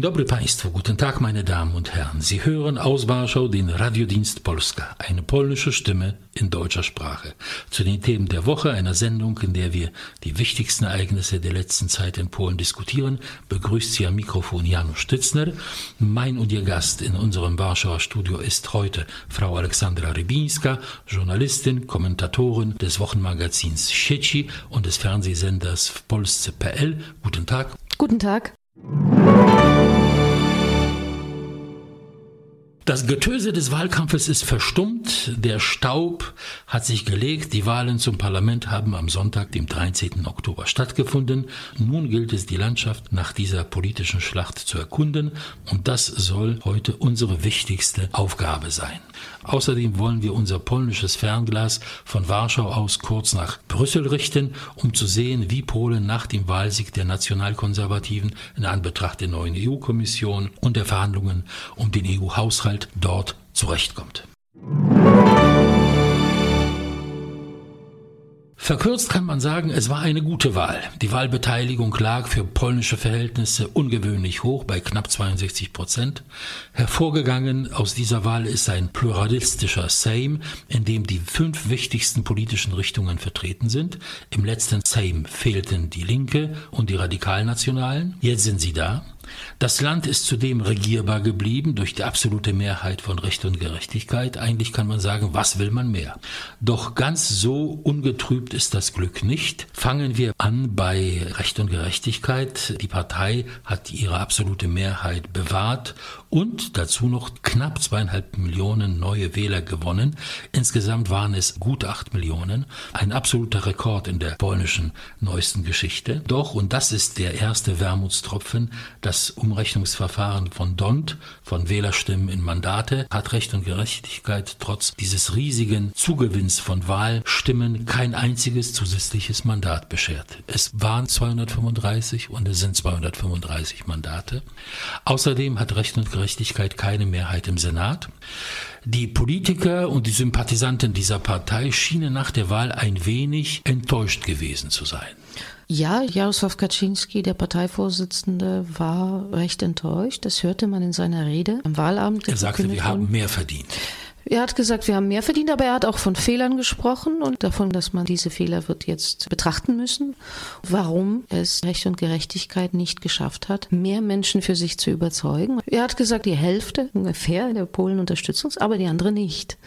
Dzień dobry Państwu, guten Tag meine Damen und Herren. Sie hören aus Warschau den Radiodienst Polska, eine polnische Stimme in deutscher Sprache. Zu den Themen der Woche, einer Sendung, in der wir die wichtigsten Ereignisse der letzten Zeit in Polen diskutieren, begrüßt Sie am Mikrofon Janusz Stützner. Mein und Ihr Gast in unserem Warschauer Studio ist heute Frau Alexandra Rybińska, Journalistin, Kommentatorin des Wochenmagazins Sieci und des Fernsehsenders Polsce.pl. Guten Tag. Guten Tag. Das Getöse des Wahlkampfes ist verstummt, der Staub hat sich gelegt, die Wahlen zum Parlament haben am Sonntag, dem 13. Oktober stattgefunden. Nun gilt es, die Landschaft nach dieser politischen Schlacht zu erkunden und das soll heute unsere wichtigste Aufgabe sein. Außerdem wollen wir unser polnisches Fernglas von Warschau aus kurz nach Brüssel richten, um zu sehen, wie Polen nach dem Wahlsieg der Nationalkonservativen in Anbetracht der neuen EU-Kommission und der Verhandlungen um den EU-Haushalt dort zurechtkommt. Verkürzt kann man sagen, es war eine gute Wahl. Die Wahlbeteiligung lag für polnische Verhältnisse ungewöhnlich hoch bei knapp 62 Prozent. Hervorgegangen aus dieser Wahl ist ein pluralistischer Sejm, in dem die fünf wichtigsten politischen Richtungen vertreten sind. Im letzten Sejm fehlten die Linke und die Radikalnationalen. Jetzt sind sie da. Das Land ist zudem regierbar geblieben durch die absolute Mehrheit von Recht und Gerechtigkeit. Eigentlich kann man sagen, was will man mehr? Doch ganz so ungetrübt ist das Glück nicht. Fangen wir an bei Recht und Gerechtigkeit. Die Partei hat ihre absolute Mehrheit bewahrt und dazu noch knapp zweieinhalb Millionen neue Wähler gewonnen. Insgesamt waren es gut acht Millionen. Ein absoluter Rekord in der polnischen neuesten Geschichte. Doch, und das ist der erste Wermutstropfen, das Umrechnungsverfahren von DONT, von Wählerstimmen in Mandate, hat Recht und Gerechtigkeit trotz dieses riesigen Zugewinns von Wahlstimmen kein einziges zusätzliches Mandat beschert. Es waren 235 und es sind 235 Mandate. Außerdem hat Recht und Gerechtigkeit keine Mehrheit im Senat. Die Politiker und die Sympathisanten dieser Partei schienen nach der Wahl ein wenig enttäuscht gewesen zu sein. Ja, Jaroslaw Kaczynski, der Parteivorsitzende, war recht enttäuscht. Das hörte man in seiner Rede am Wahlabend. Er sagte, wir haben mehr verdient. Er hat gesagt, wir haben mehr verdient, aber er hat auch von Fehlern gesprochen und davon, dass man diese Fehler wird jetzt betrachten müssen. Warum es Recht und Gerechtigkeit nicht geschafft hat, mehr Menschen für sich zu überzeugen. Er hat gesagt, die Hälfte ungefähr der Polen unterstützt uns, aber die andere nicht.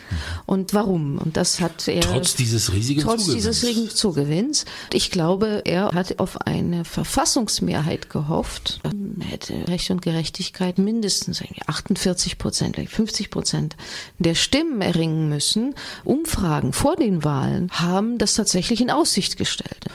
Und warum? Und das hat er. Trotz dieses riesigen trotz Zugewinns. dieses riesigen Zugewinns. Ich glaube, er hat auf eine Verfassungsmehrheit gehofft. Er hätte Recht und Gerechtigkeit mindestens 48 Prozent, 50 Prozent der Stimmen erringen müssen. Umfragen vor den Wahlen haben das tatsächlich in Aussicht gestellt.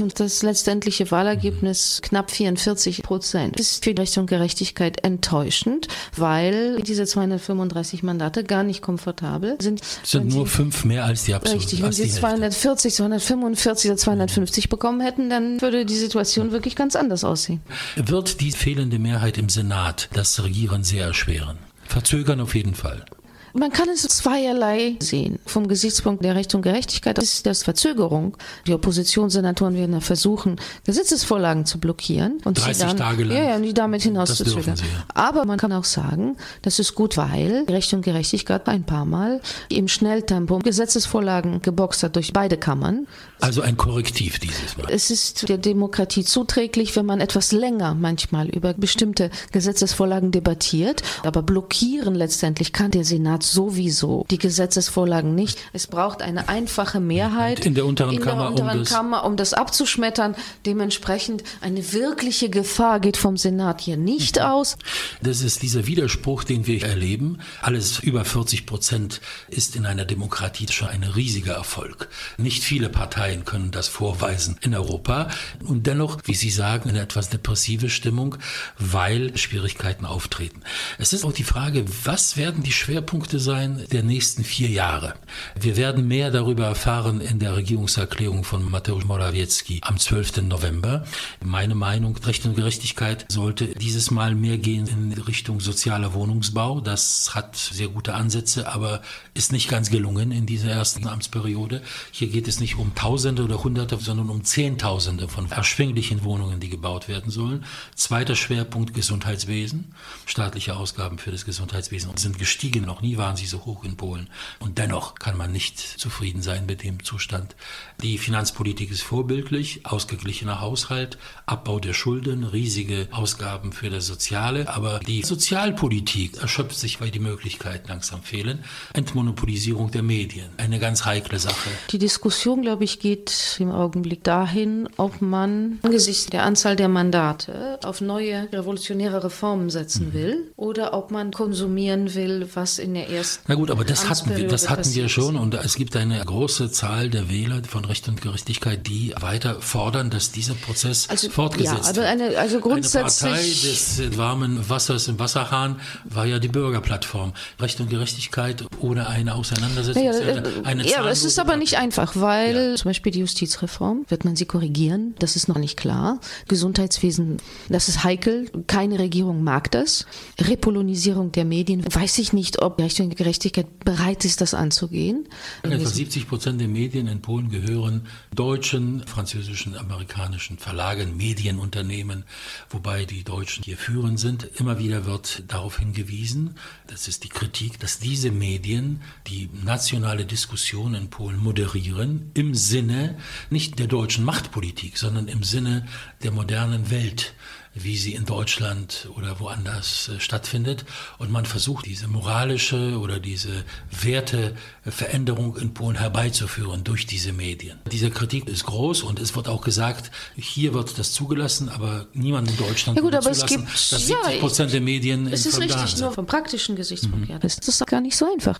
Und das letztendliche Wahlergebnis knapp 44 Prozent ist für Recht und Gerechtigkeit enttäuschend, weil diese 235 Mandate gar nicht komfortabel sind. sind nur fünf mehr als die absolute. Richtig, wenn sie 240, 245 oder 250 bekommen hätten, dann würde die Situation wirklich ganz anders aussehen. Wird die fehlende Mehrheit im Senat das Regieren sehr erschweren? Verzögern auf jeden Fall. Man kann es zweierlei sehen. Vom Gesichtspunkt der Recht und Gerechtigkeit ist das Verzögerung. Die Oppositionssenatoren werden versuchen, Gesetzesvorlagen zu blockieren und 30 sie dann, Tage lang. Ja, ja, die damit hinauszuzögern. Aber man kann auch sagen, das ist gut, weil Recht und Gerechtigkeit ein paar Mal im Schnelltempo Gesetzesvorlagen geboxt hat durch beide Kammern. Also ein Korrektiv dieses Mal. Es ist der Demokratie zuträglich, wenn man etwas länger manchmal über bestimmte Gesetzesvorlagen debattiert. Aber blockieren letztendlich kann der Senat sowieso die Gesetzesvorlagen nicht. Es braucht eine einfache Mehrheit in der unteren, in Kammer, der unteren um, das Kammer, um das abzuschmettern. Dementsprechend eine wirkliche Gefahr geht vom Senat hier nicht aus. Das ist dieser Widerspruch, den wir erleben. Alles über 40 Prozent ist in einer Demokratie schon ein riesiger Erfolg. Nicht viele Parteien können das vorweisen in Europa. Und dennoch, wie Sie sagen, eine etwas depressive Stimmung, weil Schwierigkeiten auftreten. Es ist auch die Frage, was werden die Schwerpunkte Schwerpunkte sein der nächsten vier Jahre. Wir werden mehr darüber erfahren in der Regierungserklärung von Mateusz Morawiecki am 12. November. Meine Meinung, Recht und Gerechtigkeit sollte dieses Mal mehr gehen in Richtung sozialer Wohnungsbau. Das hat sehr gute Ansätze, aber ist nicht ganz gelungen in dieser ersten Amtsperiode. Hier geht es nicht um Tausende oder Hunderte, sondern um Zehntausende von erschwinglichen Wohnungen, die gebaut werden sollen. Zweiter Schwerpunkt Gesundheitswesen. Staatliche Ausgaben für das Gesundheitswesen sind gestiegen. Noch nie waren sie so hoch in Polen. Und dennoch kann man nicht zufrieden sein mit dem Zustand. Die Finanzpolitik ist vorbildlich, ausgeglichener Haushalt, Abbau der Schulden, riesige Ausgaben für das Soziale. Aber die Sozialpolitik erschöpft sich, weil die Möglichkeiten langsam fehlen. Entmonopolisierung der Medien, eine ganz heikle Sache. Die Diskussion, glaube ich, geht im Augenblick dahin, ob man angesichts der Anzahl der Mandate auf neue revolutionäre Reformen setzen mhm. will oder ob man konsumieren will, was in der ersten. Na gut, aber das hatten wir, das hatten wir schon und es gibt eine große Zahl der Wähler von Recht und Gerechtigkeit, die weiter fordern, dass dieser Prozess also, fortgesetzt ja, also eine, also grundsätzlich eine Partei des warmen Wassers im Wasserhahn war ja die Bürgerplattform. Recht und Gerechtigkeit ohne eine Auseinandersetzung. Ja, ja, eine ja aber es ist aber nicht einfach, weil ja. zum Beispiel die Justizreform, wird man sie korrigieren? Das ist noch nicht klar. Gesundheitswesen, das ist heikel. Keine Regierung mag das. Repolonisierung der Medien, weiß ich nicht, ob Recht und Gerechtigkeit bereit ist, das anzugehen. Etwa 70 Prozent der Medien in Polen gehören deutschen, französischen, amerikanischen Verlagen, Medienunternehmen, wobei die Deutschen hier führend sind. Immer wieder wird darauf hingewiesen, das ist die Kritik, dass diese Medien die nationale Diskussion in Polen moderieren im Sinne nicht der deutschen Machtpolitik, sondern im Sinne der modernen Welt wie sie in Deutschland oder woanders äh, stattfindet. Und man versucht, diese moralische oder diese Werteveränderung in Polen herbeizuführen durch diese Medien. Diese Kritik ist groß und es wird auch gesagt, hier wird das zugelassen, aber niemand in Deutschland ja gut, aber es gibt, dass 70 Prozent der Medien Es ist richtig, nur vom praktischen Gesichtspunkt mhm. her. Das ist gar nicht so einfach.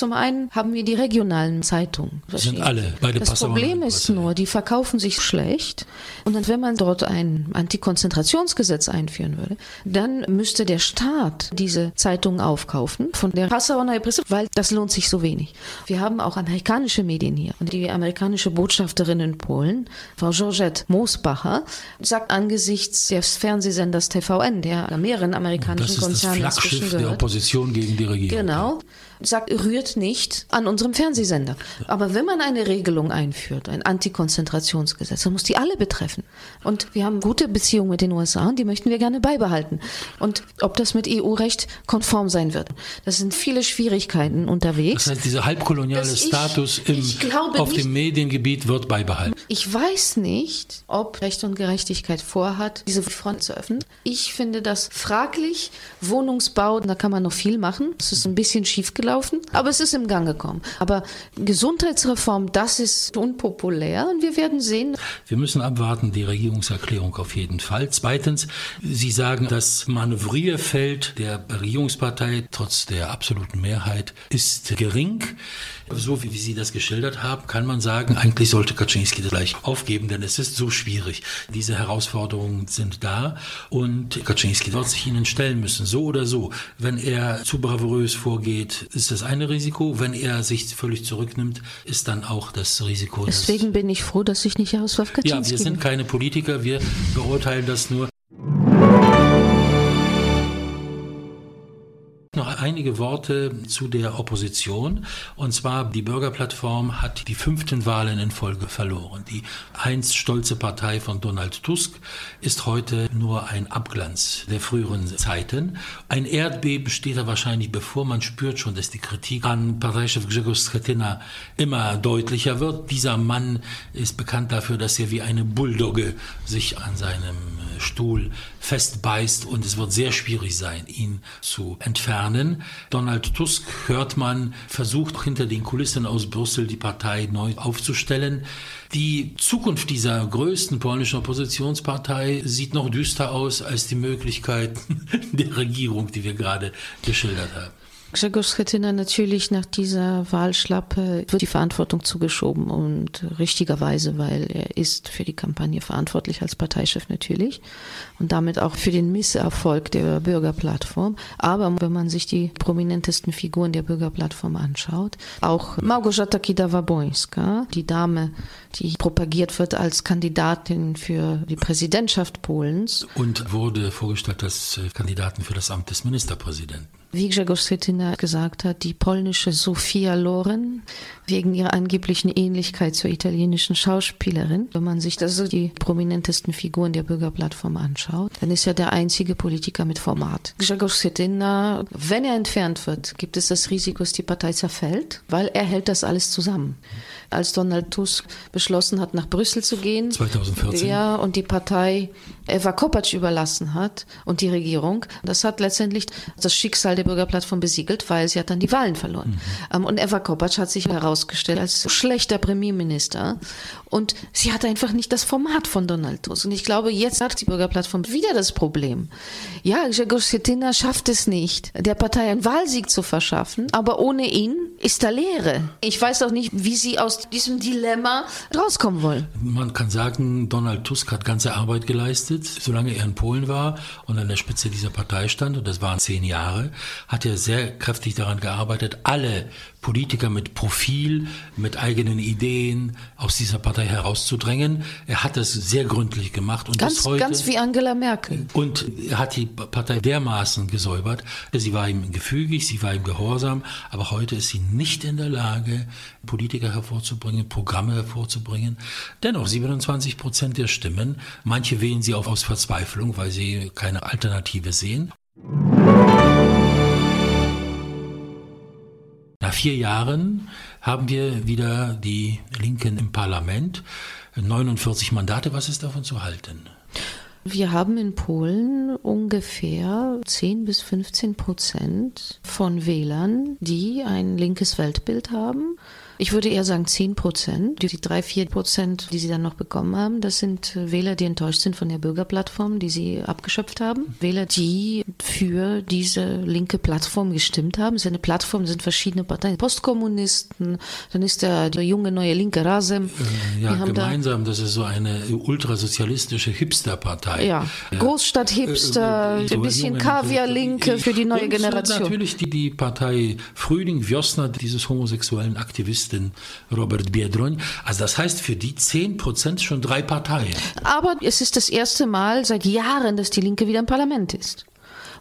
Zum einen haben wir die regionalen Zeitungen. Das sind alle, beide Das Problem ist nur, die verkaufen sich schlecht. Und dann, wenn man dort ein Antikonzentrationsgesetz einführen würde, dann müsste der Staat diese Zeitungen aufkaufen von der Passauer Presse, weil das lohnt sich so wenig. Wir haben auch amerikanische Medien hier. Und die amerikanische Botschafterin in Polen, Frau Georgette Moosbacher, sagt angesichts des Fernsehsenders TVN, der mehreren amerikanischen Konzernen das ist das Flaggschiff der Opposition gegen die Regierung. Genau sagt, rührt nicht an unserem Fernsehsender. Aber wenn man eine Regelung einführt, ein Antikonzentrationsgesetz, dann muss die alle betreffen. Und wir haben gute Beziehungen mit den USA und die möchten wir gerne beibehalten. Und ob das mit EU-Recht konform sein wird, das sind viele Schwierigkeiten unterwegs. Das heißt, dieser halbkoloniale Status im, auf nicht, dem Mediengebiet wird beibehalten. Ich weiß nicht, ob Recht und Gerechtigkeit vorhat, diese Front zu öffnen. Ich finde das fraglich. Wohnungsbau, da kann man noch viel machen. Es ist ein bisschen schiefgelaufen gelaufen, aber es ist im Gang gekommen. Aber Gesundheitsreform, das ist unpopulär und wir werden sehen. Wir müssen abwarten, die Regierungserklärung auf jeden Fall. Zweitens, Sie sagen, das Manövrierfeld der Regierungspartei trotz der absoluten Mehrheit ist gering. So wie Sie das geschildert haben, kann man sagen, eigentlich sollte Kaczynski das gleich aufgeben, denn es ist so schwierig. Diese Herausforderungen sind da und Kaczynski wird sich ihnen stellen müssen, so oder so. Wenn er zu bravourös vorgeht, ist das eine Risiko. Wenn er sich völlig zurücknimmt, ist dann auch das Risiko. Deswegen bin ich froh, dass ich nicht Jaroslav Kaczynski Ja, wir sind keine Politiker, wir beurteilen das nur. Einige Worte zu der Opposition. Und zwar, die Bürgerplattform hat die fünften Wahlen in Folge verloren. Die einst stolze Partei von Donald Tusk ist heute nur ein Abglanz der früheren Zeiten. Ein Erdbeben steht da wahrscheinlich bevor. Man spürt schon, dass die Kritik an Parteichef Grzegorz Schetyna immer deutlicher wird. Dieser Mann ist bekannt dafür, dass er wie eine Bulldogge sich an seinem Stuhl festbeißt und es wird sehr schwierig sein, ihn zu entfernen. Donald Tusk, hört man, versucht hinter den Kulissen aus Brüssel die Partei neu aufzustellen. Die Zukunft dieser größten polnischen Oppositionspartei sieht noch düster aus als die Möglichkeiten der Regierung, die wir gerade geschildert haben. Grzegorz Schetyna natürlich nach dieser Wahlschlappe wird die Verantwortung zugeschoben und richtigerweise, weil er ist für die Kampagne verantwortlich als Parteichef natürlich und damit auch für den Misserfolg der Bürgerplattform. Aber wenn man sich die prominentesten Figuren der Bürgerplattform anschaut, auch Małgorzata Kidawa-Bońska, die Dame, die propagiert wird als Kandidatin für die Präsidentschaft Polens. Und wurde vorgestellt als Kandidatin für das Amt des Ministerpräsidenten wie Grzegorz Schetyna gesagt hat, die polnische Sofia Loren wegen ihrer angeblichen Ähnlichkeit zur italienischen Schauspielerin. Wenn man sich das so die prominentesten Figuren der Bürgerplattform anschaut, dann ist er der einzige Politiker mit Format. Grzegorz Schetyna, wenn er entfernt wird, gibt es das Risiko, dass die Partei zerfällt, weil er hält das alles zusammen. Als Donald Tusk beschlossen hat, nach Brüssel zu gehen, 2014, ja, und die Partei Eva Kopacz überlassen hat und die Regierung, das hat letztendlich das Schicksal der Bürgerplattform besiegelt, weil sie hat dann die Wahlen verloren. Mhm. Und Eva Kopacz hat sich herausgestellt als schlechter Premierminister und sie hat einfach nicht das Format von Donald Tusk. Und ich glaube, jetzt hat die Bürgerplattform wieder das Problem. Ja, Grzegorz Schetyna schafft es nicht, der Partei einen Wahlsieg zu verschaffen, aber ohne ihn ist da Leere. Ich weiß auch nicht, wie sie aus diesem Dilemma rauskommen wollen. Man kann sagen, Donald Tusk hat ganze Arbeit geleistet, solange er in Polen war und an der Spitze dieser Partei stand, und das waren zehn Jahre, hat er sehr kräftig daran gearbeitet, alle Politiker mit Profil, mit eigenen Ideen aus dieser Partei herauszudrängen. Er hat das sehr gründlich gemacht und ganz, bis heute, ganz wie Angela Merkel. Und er hat die Partei dermaßen gesäubert. Sie war ihm gefügig, sie war ihm gehorsam, aber heute ist sie nicht in der Lage, Politiker hervorzubringen, Programme hervorzubringen. Dennoch 27 Prozent der Stimmen. Manche wählen sie auch aus Verzweiflung, weil sie keine Alternative sehen. Vier Jahren haben wir wieder die Linken im Parlament. 49 Mandate, was ist davon zu halten? Wir haben in Polen ungefähr 10 bis 15 Prozent von Wählern, die ein linkes Weltbild haben. Ich würde eher sagen 10 Prozent. Die drei, vier Prozent, die sie dann noch bekommen haben, das sind Wähler, die enttäuscht sind von der Bürgerplattform, die sie abgeschöpft haben. Wähler, die für diese linke Plattform gestimmt haben. Es ist eine Plattform, sind verschiedene Parteien. Postkommunisten, dann ist der, der junge neue linke Rasem. Äh, ja, gemeinsam, da, das ist so eine ultrasozialistische Hipsterpartei. Ja, Großstadt-Hipster, äh, äh, so ein bisschen Kaviar-Linke für die neue und Generation. Natürlich die, die Partei Frühling, Wiosna, dieses homosexuellen Aktivisten den Robert Biedroń. Also das heißt für die 10 Prozent schon drei Parteien. Aber es ist das erste Mal seit Jahren, dass die Linke wieder im Parlament ist.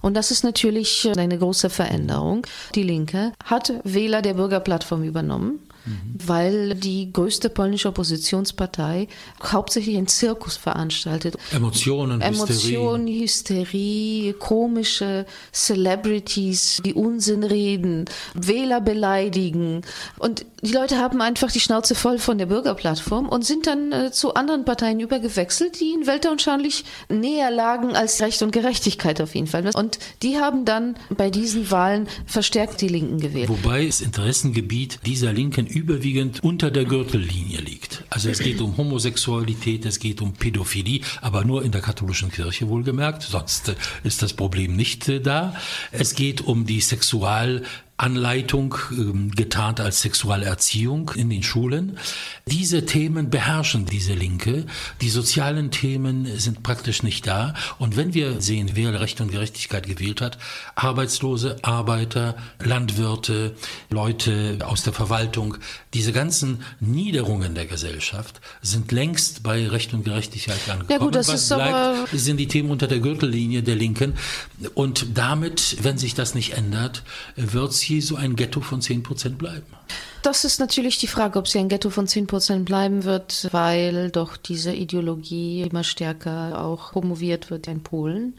Und das ist natürlich eine große Veränderung. Die Linke hat Wähler der Bürgerplattform übernommen weil die größte polnische Oppositionspartei hauptsächlich einen Zirkus veranstaltet. Emotionen, Emotionen, Hysterie, Hysterie komische Celebrities, die Unsinn reden, Wähler beleidigen. Und die Leute haben einfach die Schnauze voll von der Bürgerplattform und sind dann äh, zu anderen Parteien übergewechselt, die ihnen weltanschaulich näher lagen als Recht und Gerechtigkeit auf jeden Fall. Und die haben dann bei diesen Wahlen verstärkt die Linken gewählt. Wobei das Interessengebiet dieser Linken überwiegend unter der Gürtellinie liegt. Also es geht um Homosexualität, es geht um Pädophilie, aber nur in der katholischen Kirche wohlgemerkt, sonst ist das Problem nicht äh, da. Es geht um die Sexual Anleitung, ähm, getarnt als Sexualerziehung in den Schulen. Diese Themen beherrschen diese Linke. Die sozialen Themen sind praktisch nicht da. Und wenn wir sehen, wer Recht und Gerechtigkeit gewählt hat, Arbeitslose, Arbeiter, Landwirte, Leute aus der Verwaltung, diese ganzen Niederungen der Gesellschaft sind längst bei Recht und Gerechtigkeit angekommen. Ja gut, das ist bleibt, aber sind die Themen unter der Gürtellinie der Linken. Und damit, wenn sich das nicht ändert, wird sie hier so ein Ghetto von 10 Prozent bleiben? Das ist natürlich die Frage, ob sie ein Ghetto von 10 Prozent bleiben wird, weil doch diese Ideologie immer stärker auch promoviert wird in Polen.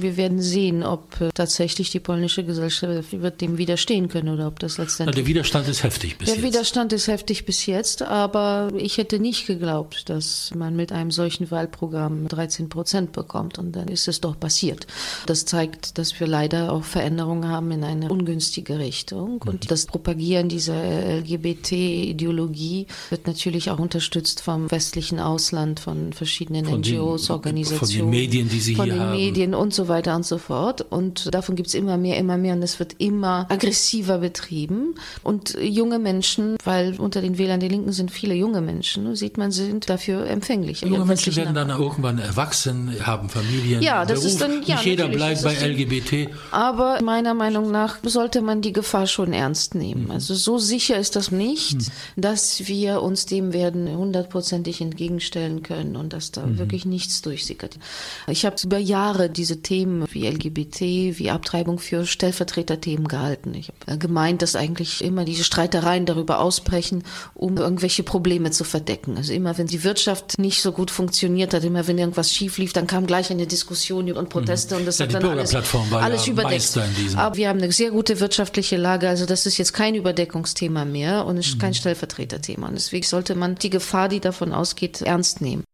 Wir werden sehen, ob äh, tatsächlich die polnische Gesellschaft wird dem widerstehen können oder ob das letztendlich. Na, der Widerstand ist heftig bis der jetzt. Der Widerstand ist heftig bis jetzt, aber ich hätte nicht geglaubt, dass man mit einem solchen Wahlprogramm 13 Prozent bekommt und dann ist es doch passiert. Das zeigt, dass wir leider auch Veränderungen haben in eine ungünstige Richtung und mhm. das Propagieren dieser LGBT-Ideologie wird natürlich auch unterstützt vom westlichen Ausland, von verschiedenen von NGOs, den, Organisationen, von den Medien, die sie von hier den haben. Medien und so so weiter und so fort. Und davon gibt es immer mehr, immer mehr und es wird immer aggressiver betrieben. Und junge Menschen, weil unter den Wählern der Linken sind viele junge Menschen, sieht man, sind dafür empfänglich. Junge Menschen werden dann irgendwann erwachsen, haben Familien, ja, das Beruf. Ist dann, ja, Nicht jeder bleibt bei LGBT. Aber meiner Meinung nach sollte man die Gefahr schon ernst nehmen. Mhm. Also so sicher ist das nicht, mhm. dass wir uns dem werden hundertprozentig entgegenstellen können und dass da mhm. wirklich nichts durchsickert. Ich habe über Jahre diese Themen wie LGBT, wie Abtreibung für Stellvertreterthemen gehalten. Ich habe gemeint, dass eigentlich immer diese Streitereien darüber ausbrechen, um irgendwelche Probleme zu verdecken. Also immer, wenn die Wirtschaft nicht so gut funktioniert hat, immer wenn irgendwas schief lief, dann kam gleich eine Diskussion und Proteste mhm. und das ja, hat dann alles, alles ja überdeckt. Aber wir haben eine sehr gute wirtschaftliche Lage, also das ist jetzt kein Überdeckungsthema mehr und ist kein mhm. Stellvertreterthema. Und deswegen sollte man die Gefahr, die davon ausgeht, ernst nehmen.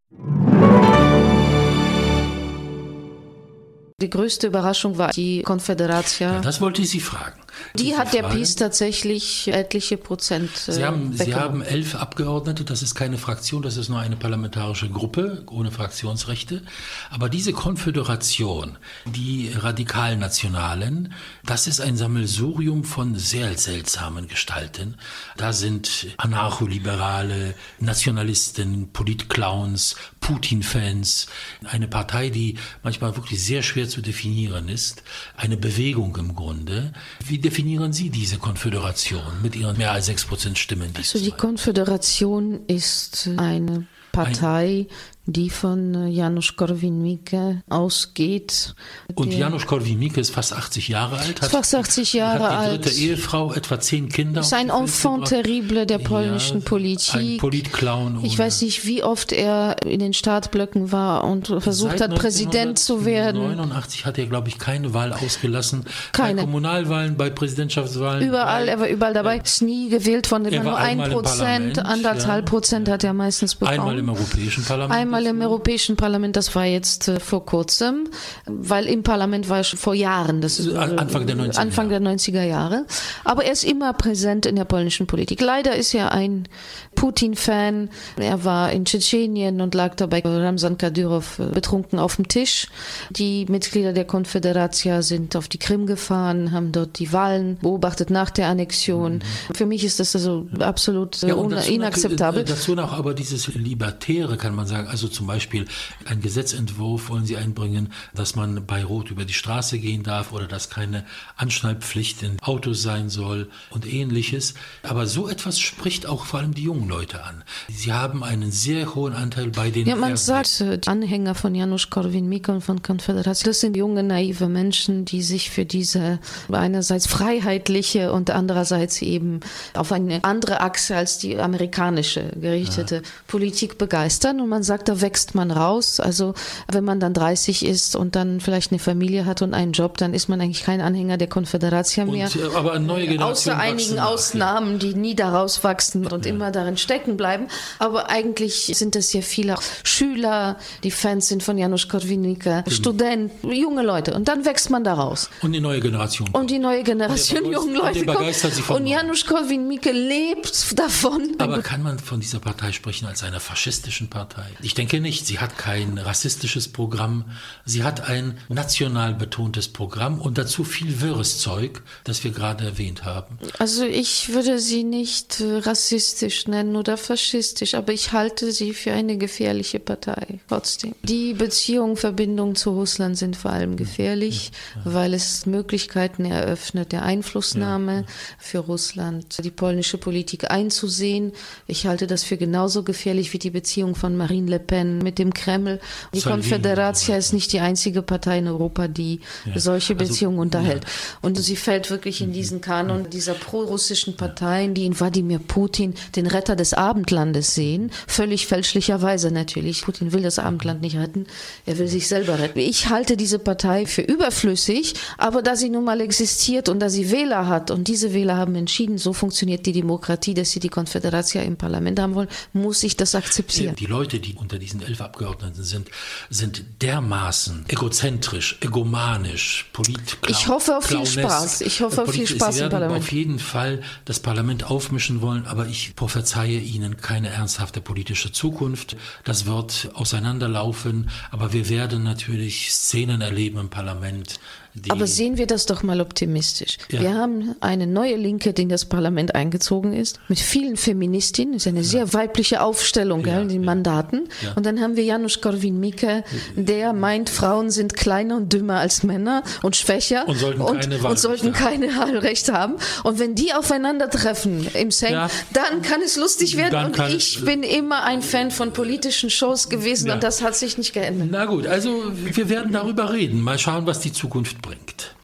Die größte Überraschung war die Konföderation. Ja, das wollte ich Sie fragen. Die hat der PiS tatsächlich etliche Prozent. Sie haben, Sie haben elf Abgeordnete, das ist keine Fraktion, das ist nur eine parlamentarische Gruppe ohne Fraktionsrechte. Aber diese Konföderation, die Radikalnationalen, das ist ein Sammelsurium von sehr seltsamen Gestalten. Da sind Anarcholiberale, Nationalisten, Politclowns, Putin-Fans, eine Partei, die manchmal wirklich sehr schwer zu definieren ist, eine Bewegung im Grunde. Wie definieren Sie diese Konföderation mit ihren mehr als sechs Prozent Stimmen? Also die Konföderation ist eine Partei, die von äh, Janusz Korwin-Mikke ausgeht. Und Janusz Korwin-Mikke ist fast 80 Jahre alt. Hat, fast 80 Jahre alt. Hat die dritte Ehefrau, etwa zehn Kinder. Ist ein Enfant terrible der polnischen ja, Politik. Ein Politclown. Ich weiß nicht, wie oft er in den Startblöcken war und versucht Seit hat, Präsident zu werden. 1989 hat er, glaube ich, keine Wahl ausgelassen. Keine. Bei Kommunalwahlen, bei Präsidentschaftswahlen. Überall, er war überall dabei. Ist nie gewählt von immer nur ein Prozent, anderthalb ja. Prozent hat er meistens bekommen. Einmal im Europäischen Parlament. Einmal einmal im Europäischen Parlament, das war jetzt äh, vor kurzem, weil im Parlament war er schon vor Jahren, das ist äh, Anfang der 90er, Anfang der 90er Jahre. Aber er ist immer präsent in der polnischen Politik. Leider ist er ein Putin-Fan. Er war in Tschetschenien und lag dabei Ramsan Kadyrov äh, betrunken auf dem Tisch. Die Mitglieder der Konföderation sind auf die Krim gefahren, haben dort die Wahlen beobachtet nach der Annexion. Mhm. Für mich ist das also absolut ja, dazu inakzeptabel. Noch, dazu noch aber dieses Libertäre, kann man sagen. Also zum Beispiel ein Gesetzentwurf wollen Sie einbringen, dass man bei Rot über die Straße gehen darf oder dass keine Anschnallpflicht in Autos sein soll und ähnliches. Aber so etwas spricht auch vor allem die jungen Leute an. Sie haben einen sehr hohen Anteil bei den. Ja, man sagt, äh, die Anhänger von Janusz Korwin-Mikke und von Konföderation, das sind junge, naive Menschen, die sich für diese einerseits freiheitliche und andererseits eben auf eine andere Achse als die amerikanische gerichtete ja. Politik begeistern. Und man sagt, da wächst man raus. Also wenn man dann 30 ist und dann vielleicht eine Familie hat und einen Job, dann ist man eigentlich kein Anhänger der Konföderation mehr. Und, äh, aber eine neue Generation Außer einigen Ausnahmen, die nie daraus wachsen und ja. immer darin stecken bleiben. Aber eigentlich sind es ja viele Schüler, die Fans sind von Janusz Korwin-Mikke, Studenten, junge Leute. Und dann wächst man daraus. Und die neue Generation. Und die neue Generation jungen Leute kommt. Und Janusz Korwin-Mikke lebt davon. Aber kann man von dieser Partei sprechen als einer faschistischen Partei? Ich denke nicht. Sie hat kein rassistisches Programm. Sie hat ein national betontes Programm und dazu viel wirres Zeug, das wir gerade erwähnt haben. Also ich würde sie nicht rassistisch nennen oder faschistisch, aber ich halte sie für eine gefährliche Partei trotzdem. Die Beziehungen, Verbindungen zu Russland sind vor allem gefährlich, ja, ja. weil es Möglichkeiten eröffnet der Einflussnahme ja, für Russland, die polnische Politik einzusehen. Ich halte das für genauso gefährlich wie die Beziehung von Marine Le Pen mit dem Kreml. Die Konföderation ist nicht die einzige Partei in Europa, die solche also, Beziehungen also, unterhält. Und sie fällt wirklich in diesen Kanon dieser prorussischen Parteien, die in Wladimir Putin den Retter des Abendlandes sehen, völlig fälschlicherweise natürlich. Putin will das Abendland nicht retten, er will sich selber retten. Ich halte diese Partei für überflüssig, aber da sie nun mal existiert und da sie Wähler hat und diese Wähler haben entschieden, so funktioniert die Demokratie, dass sie die Konföderation im Parlament haben wollen, muss ich das akzeptieren. Die Leute, die unter diesen elf Abgeordneten sind, sind dermaßen egozentrisch, egomanisch, politisch. Ich hoffe auf viel Spaß. Ich hoffe auf viel Spaß im Parlament. auf jeden Fall das Parlament aufmischen wollen, aber ich prophezei prophezeie Ihnen keine ernsthafte politische Zukunft. Das wird auseinanderlaufen, aber wir werden natürlich Szenen erleben im Parlament, aber sehen wir das doch mal optimistisch. Ja. Wir haben eine neue Linke, die in das Parlament eingezogen ist, mit vielen Feministinnen. Das ist eine ja. sehr weibliche Aufstellung ja, in den Mandaten. Und dann haben wir Janusz Korwin-Mikke, der meint, Frauen sind kleiner und dümmer als Männer und schwächer und sollten und, keine, und sollten keine Wahlrecht haben. Und wenn die aufeinandertreffen im Seng, dann kann es lustig werden. und ich bin immer ein Fan von politischen Shows gewesen und das hat sich nicht geändert. Na gut, also wir werden darüber reden. Mal schauen, was die Zukunft bringt.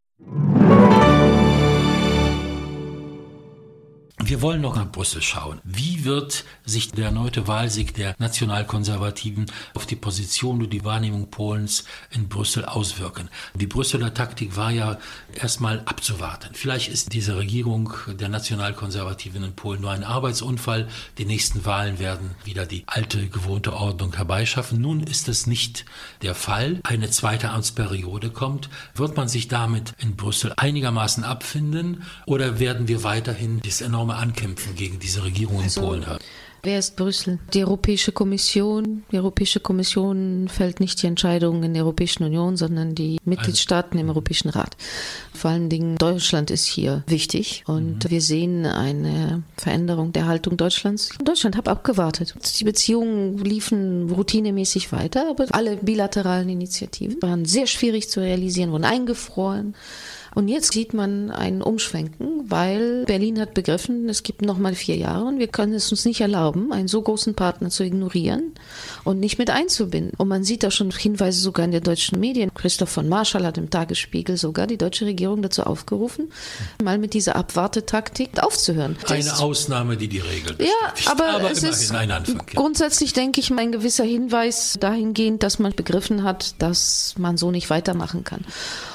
Wir wollen noch nach Brüssel schauen. Wie wird sich der erneute Wahlsieg der Nationalkonservativen auf die Position und die Wahrnehmung Polens in Brüssel auswirken? Die Brüsseler Taktik war ja erstmal abzuwarten. Vielleicht ist diese Regierung der Nationalkonservativen in Polen nur ein Arbeitsunfall. Die nächsten Wahlen werden wieder die alte gewohnte Ordnung herbeischaffen. Nun ist es nicht der Fall. Eine zweite Amtsperiode kommt. Wird man sich damit in Brüssel einigermaßen abfinden oder werden wir weiterhin das enorme Ankämpfen gegen diese Regierung in also, Polen haben. Wer ist Brüssel? Die Europäische Kommission. Die Europäische Kommission fällt nicht die Entscheidungen in der Europäischen Union, sondern die Mitgliedstaaten im Europäischen Rat. Vor allen Dingen Deutschland ist hier wichtig und mhm. wir sehen eine Veränderung der Haltung Deutschlands. Deutschland hat abgewartet. Die Beziehungen liefen routinemäßig weiter, aber alle bilateralen Initiativen waren sehr schwierig zu realisieren, wurden eingefroren. Und jetzt sieht man ein Umschwenken, weil Berlin hat begriffen, es gibt noch mal vier Jahre und wir können es uns nicht erlauben, einen so großen Partner zu ignorieren und nicht mit einzubinden. Und man sieht da schon Hinweise sogar in den deutschen Medien. Christoph von Marschall hat im Tagesspiegel sogar die deutsche Regierung dazu aufgerufen, mal mit dieser Abwartetaktik aufzuhören. Eine das Ausnahme, die die Regel Ja, aber, aber es ist ein Anfang, ja. grundsätzlich, denke ich, ein gewisser Hinweis dahingehend, dass man begriffen hat, dass man so nicht weitermachen kann.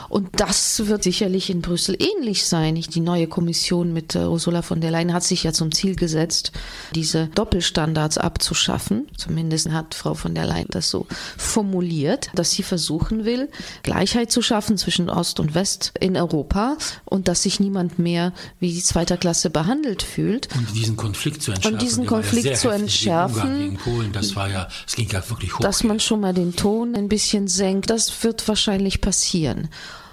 Und das wird sicherlich in Brüssel ähnlich sein. Die neue Kommission mit äh, Ursula von der Leyen hat sich ja zum Ziel gesetzt, diese Doppelstandards abzuschaffen. Zumindest hat Frau von der Leyen das so formuliert, dass sie versuchen will, Gleichheit zu schaffen zwischen Ost und West in Europa und dass sich niemand mehr wie die zweiter Klasse behandelt fühlt. Und diesen Konflikt zu entschärfen. Und diesen Konflikt ja zu entschärfen. Gegen Polen, das war ja, es ging ja wirklich hoch. Dass man schon mal den Ton ein bisschen senkt, das wird wahrscheinlich passieren.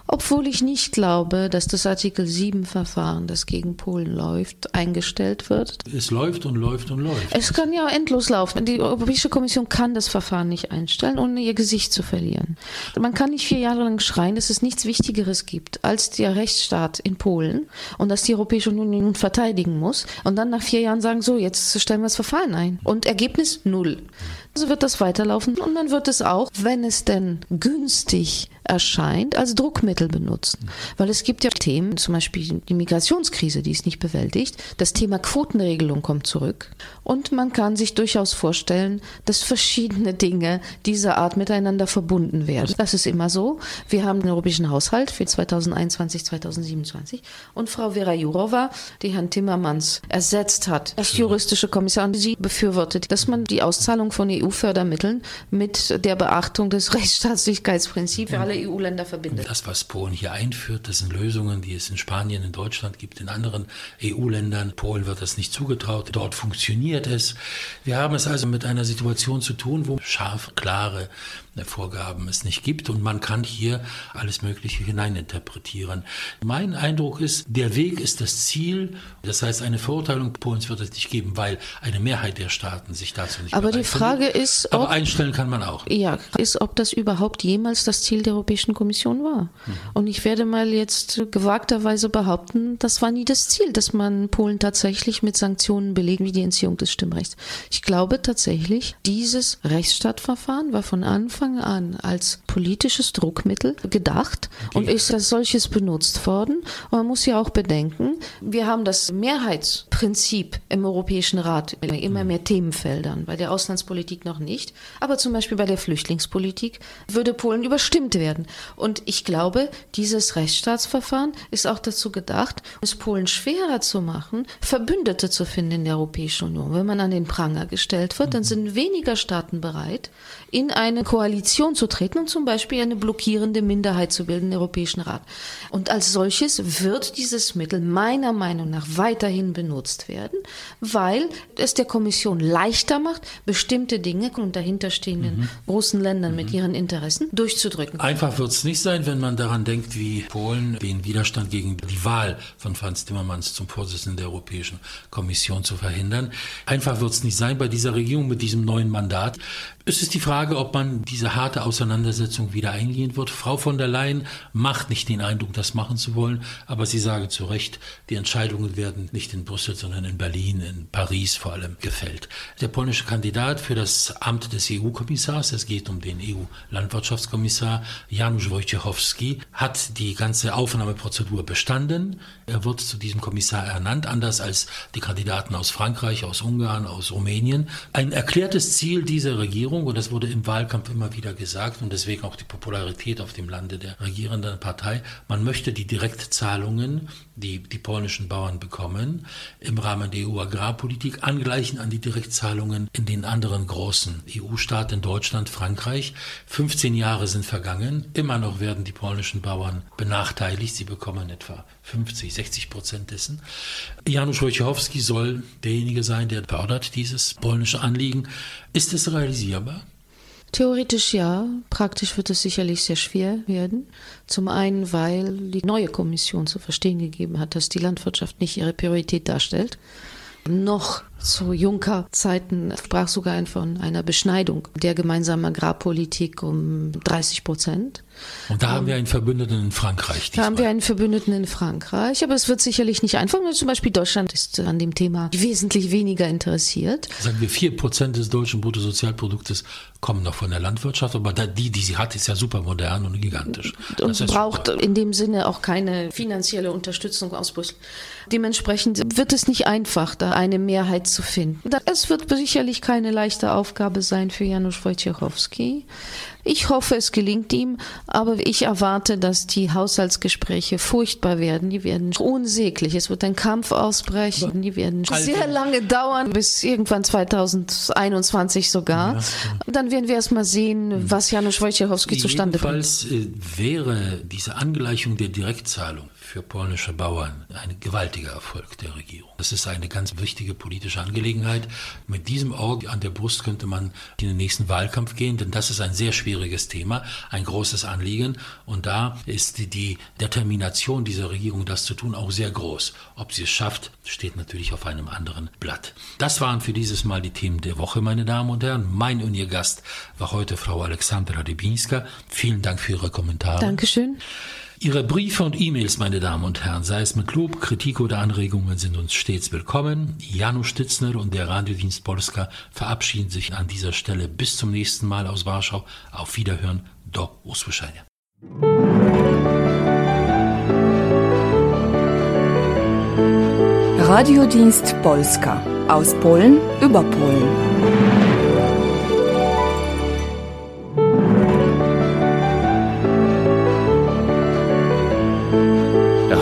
Obwohl ich nicht glaube, dass das Artikel 7 Verfahren, das gegen Polen läuft, eingestellt wird. Es läuft und läuft und läuft. Es kann ja endlos laufen. Die Europäische Kommission kann das Verfahren nicht einstellen, ohne ihr Gesicht zu verlieren. Man kann nicht vier Jahre lang schreien, dass es nichts Wichtigeres gibt als der Rechtsstaat in Polen und dass die Europäische Union nun verteidigen muss und dann nach vier Jahren sagen, so, jetzt stellen wir das Verfahren ein. Und Ergebnis null. So wird das weiterlaufen und dann wird es auch, wenn es denn günstig erscheint, als Druckmittel benutzen. Weil es gibt ja Themen, zum Beispiel die Migrationskrise, die ist nicht bewältigt. Das Thema Quotenregelung kommt zurück. Und man kann sich durchaus vorstellen, dass verschiedene Dinge dieser Art miteinander verbunden werden. Das ist immer so. Wir haben den europäischen Haushalt für 2021, 2027 und Frau Vera Jourova, die Herrn Timmermans ersetzt hat, als juristische Kommissarin, sie befürwortet, dass man die Auszahlung von EU-Fördermitteln mit der Beachtung des Rechtsstaatlichkeitsprinzips für alle EU-Länder verbindet. Das, was Polen hier einführt, das sind Lösungen, die es in Spanien, in Deutschland gibt, in anderen EU-Ländern. Polen wird das nicht zugetraut. Dort funktioniert es. Wir haben es also mit einer Situation zu tun, wo scharf, klare Vorgaben es nicht gibt und man kann hier alles Mögliche hineininterpretieren. Mein Eindruck ist, der Weg ist das Ziel. Das heißt, eine Verurteilung Polens wird es nicht geben, weil eine Mehrheit der Staaten sich dazu nicht Aber die Frage findet. ist, ob, aber einstellen kann man auch. Ja, ist, ob das überhaupt jemals das Ziel der Europäischen Kommission war. Mhm. Und ich werde mal jetzt gewagterweise behaupten, das war nie das Ziel, dass man Polen tatsächlich mit Sanktionen belegen wie die Entziehung des Stimmrechts. Ich glaube tatsächlich, dieses Rechtsstaatverfahren war von Anfang Anfang an als politisches Druckmittel gedacht okay. und ist als solches benutzt worden. Und man muss ja auch bedenken, wir haben das Mehrheitsprinzip im Europäischen Rat in immer mehr Themenfeldern, bei der Auslandspolitik noch nicht, aber zum Beispiel bei der Flüchtlingspolitik würde Polen überstimmt werden. Und ich glaube, dieses Rechtsstaatsverfahren ist auch dazu gedacht, es Polen schwerer zu machen, Verbündete zu finden in der Europäischen Union. Wenn man an den Pranger gestellt wird, dann mhm. sind weniger Staaten bereit, in eine Koalition zu treten und zum Beispiel eine blockierende Minderheit zu bilden im Europäischen Rat. Und als solches wird dieses Mittel meiner Meinung nach weiterhin benutzt. werden, weil es der Kommission leichter macht, bestimmte Dinge und dahinterstehenden mhm. großen Ländern mhm. mit ihren Interessen durchzudrücken. Einfach wird es nicht sein, wenn man daran denkt, wie Polen den Widerstand gegen die Wahl von Franz Timmermans zum Vorsitzenden der Europäischen Kommission zu verhindern. Einfach wird es nicht sein bei dieser Regierung mit diesem neuen Mandat. Es ist die Frage, ob man diese harte Auseinandersetzung wieder eingehen wird. Frau von der Leyen macht nicht den Eindruck, das machen zu wollen, aber sie sagen zu Recht, die Entscheidungen werden nicht in Brüssel, sondern in Berlin, in Paris vor allem gefällt. Der polnische Kandidat für das Amt des EU-Kommissars, es geht um den EU-Landwirtschaftskommissar Janusz Wojciechowski, hat die ganze Aufnahmeprozedur bestanden. Er wird zu diesem Kommissar ernannt, anders als die Kandidaten aus Frankreich, aus Ungarn, aus Rumänien. Ein erklärtes Ziel dieser Regierung Regierung, und das wurde im Wahlkampf immer wieder gesagt und deswegen auch die Popularität auf dem Lande der regierenden Partei, man möchte die Direktzahlungen, die die polnischen Bauern bekommen, im Rahmen der EU-Agrarpolitik angleichen an die Direktzahlungen in den anderen großen EU-Staaten, Deutschland, Frankreich. 15 Jahre sind vergangen, immer noch werden die polnischen Bauern benachteiligt, sie bekommen etwa 50, 60 Prozent dessen. Janusz Wojciechowski soll derjenige sein, der fördert dieses polnische Anliegen. Ist es realisierbar? Theoretisch ja, praktisch wird es sicherlich sehr schwer werden. Zum einen, weil die neue Kommission zu verstehen gegeben hat, dass die Landwirtschaft nicht ihre Priorität darstellt. Noch zu Juncker-Zeiten sprach sogar von einer Beschneidung der gemeinsamen Agrarpolitik um 30 Prozent. Und da haben wir einen Verbündeten in Frankreich. Diesmal. Da haben wir einen Verbündeten in Frankreich, aber es wird sicherlich nicht einfach. Zum Beispiel Deutschland ist an dem Thema wesentlich weniger interessiert. Sagen wir, vier Prozent des deutschen Bruttosozialproduktes kommen noch von der Landwirtschaft, aber die, die sie hat, ist ja super modern und gigantisch. Und braucht super. in dem Sinne auch keine finanzielle Unterstützung aus Brüssel. Dementsprechend wird es nicht einfach, da eine Mehrheit zu finden. Es wird sicherlich keine leichte Aufgabe sein für Janusz Wojciechowski. Ich hoffe, es gelingt ihm, aber ich erwarte, dass die Haushaltsgespräche furchtbar werden. Die werden unsäglich. Es wird ein Kampf ausbrechen. Die werden sehr lange dauern, bis irgendwann 2021 sogar. Ja, Dann werden wir erst mal sehen, was Janusz Wojciechowski zustande bringt. Jedenfalls äh, wäre diese Angleichung der Direktzahlung für polnische Bauern ein gewaltiger Erfolg der Regierung. Das ist eine ganz wichtige politische Angelegenheit. Mit diesem Auge an der Brust könnte man in den nächsten Wahlkampf gehen, denn das ist ein sehr schwieriges Thema, ein großes Anliegen. Und da ist die Determination dieser Regierung, das zu tun, auch sehr groß. Ob sie es schafft, steht natürlich auf einem anderen Blatt. Das waren für dieses Mal die Themen der Woche, meine Damen und Herren. Mein und Ihr Gast war heute Frau Alexandra Debinska. Vielen Dank für Ihre Kommentare. Dankeschön. Ihre Briefe und E-Mails, meine Damen und Herren, sei es mit Lob, Kritik oder Anregungen, sind uns stets willkommen. Janusz Stitzner und der Radiodienst Polska verabschieden sich an dieser Stelle bis zum nächsten Mal aus Warschau. Auf Wiederhören, do usłyszenia. Radiodienst Polska aus Polen über Polen.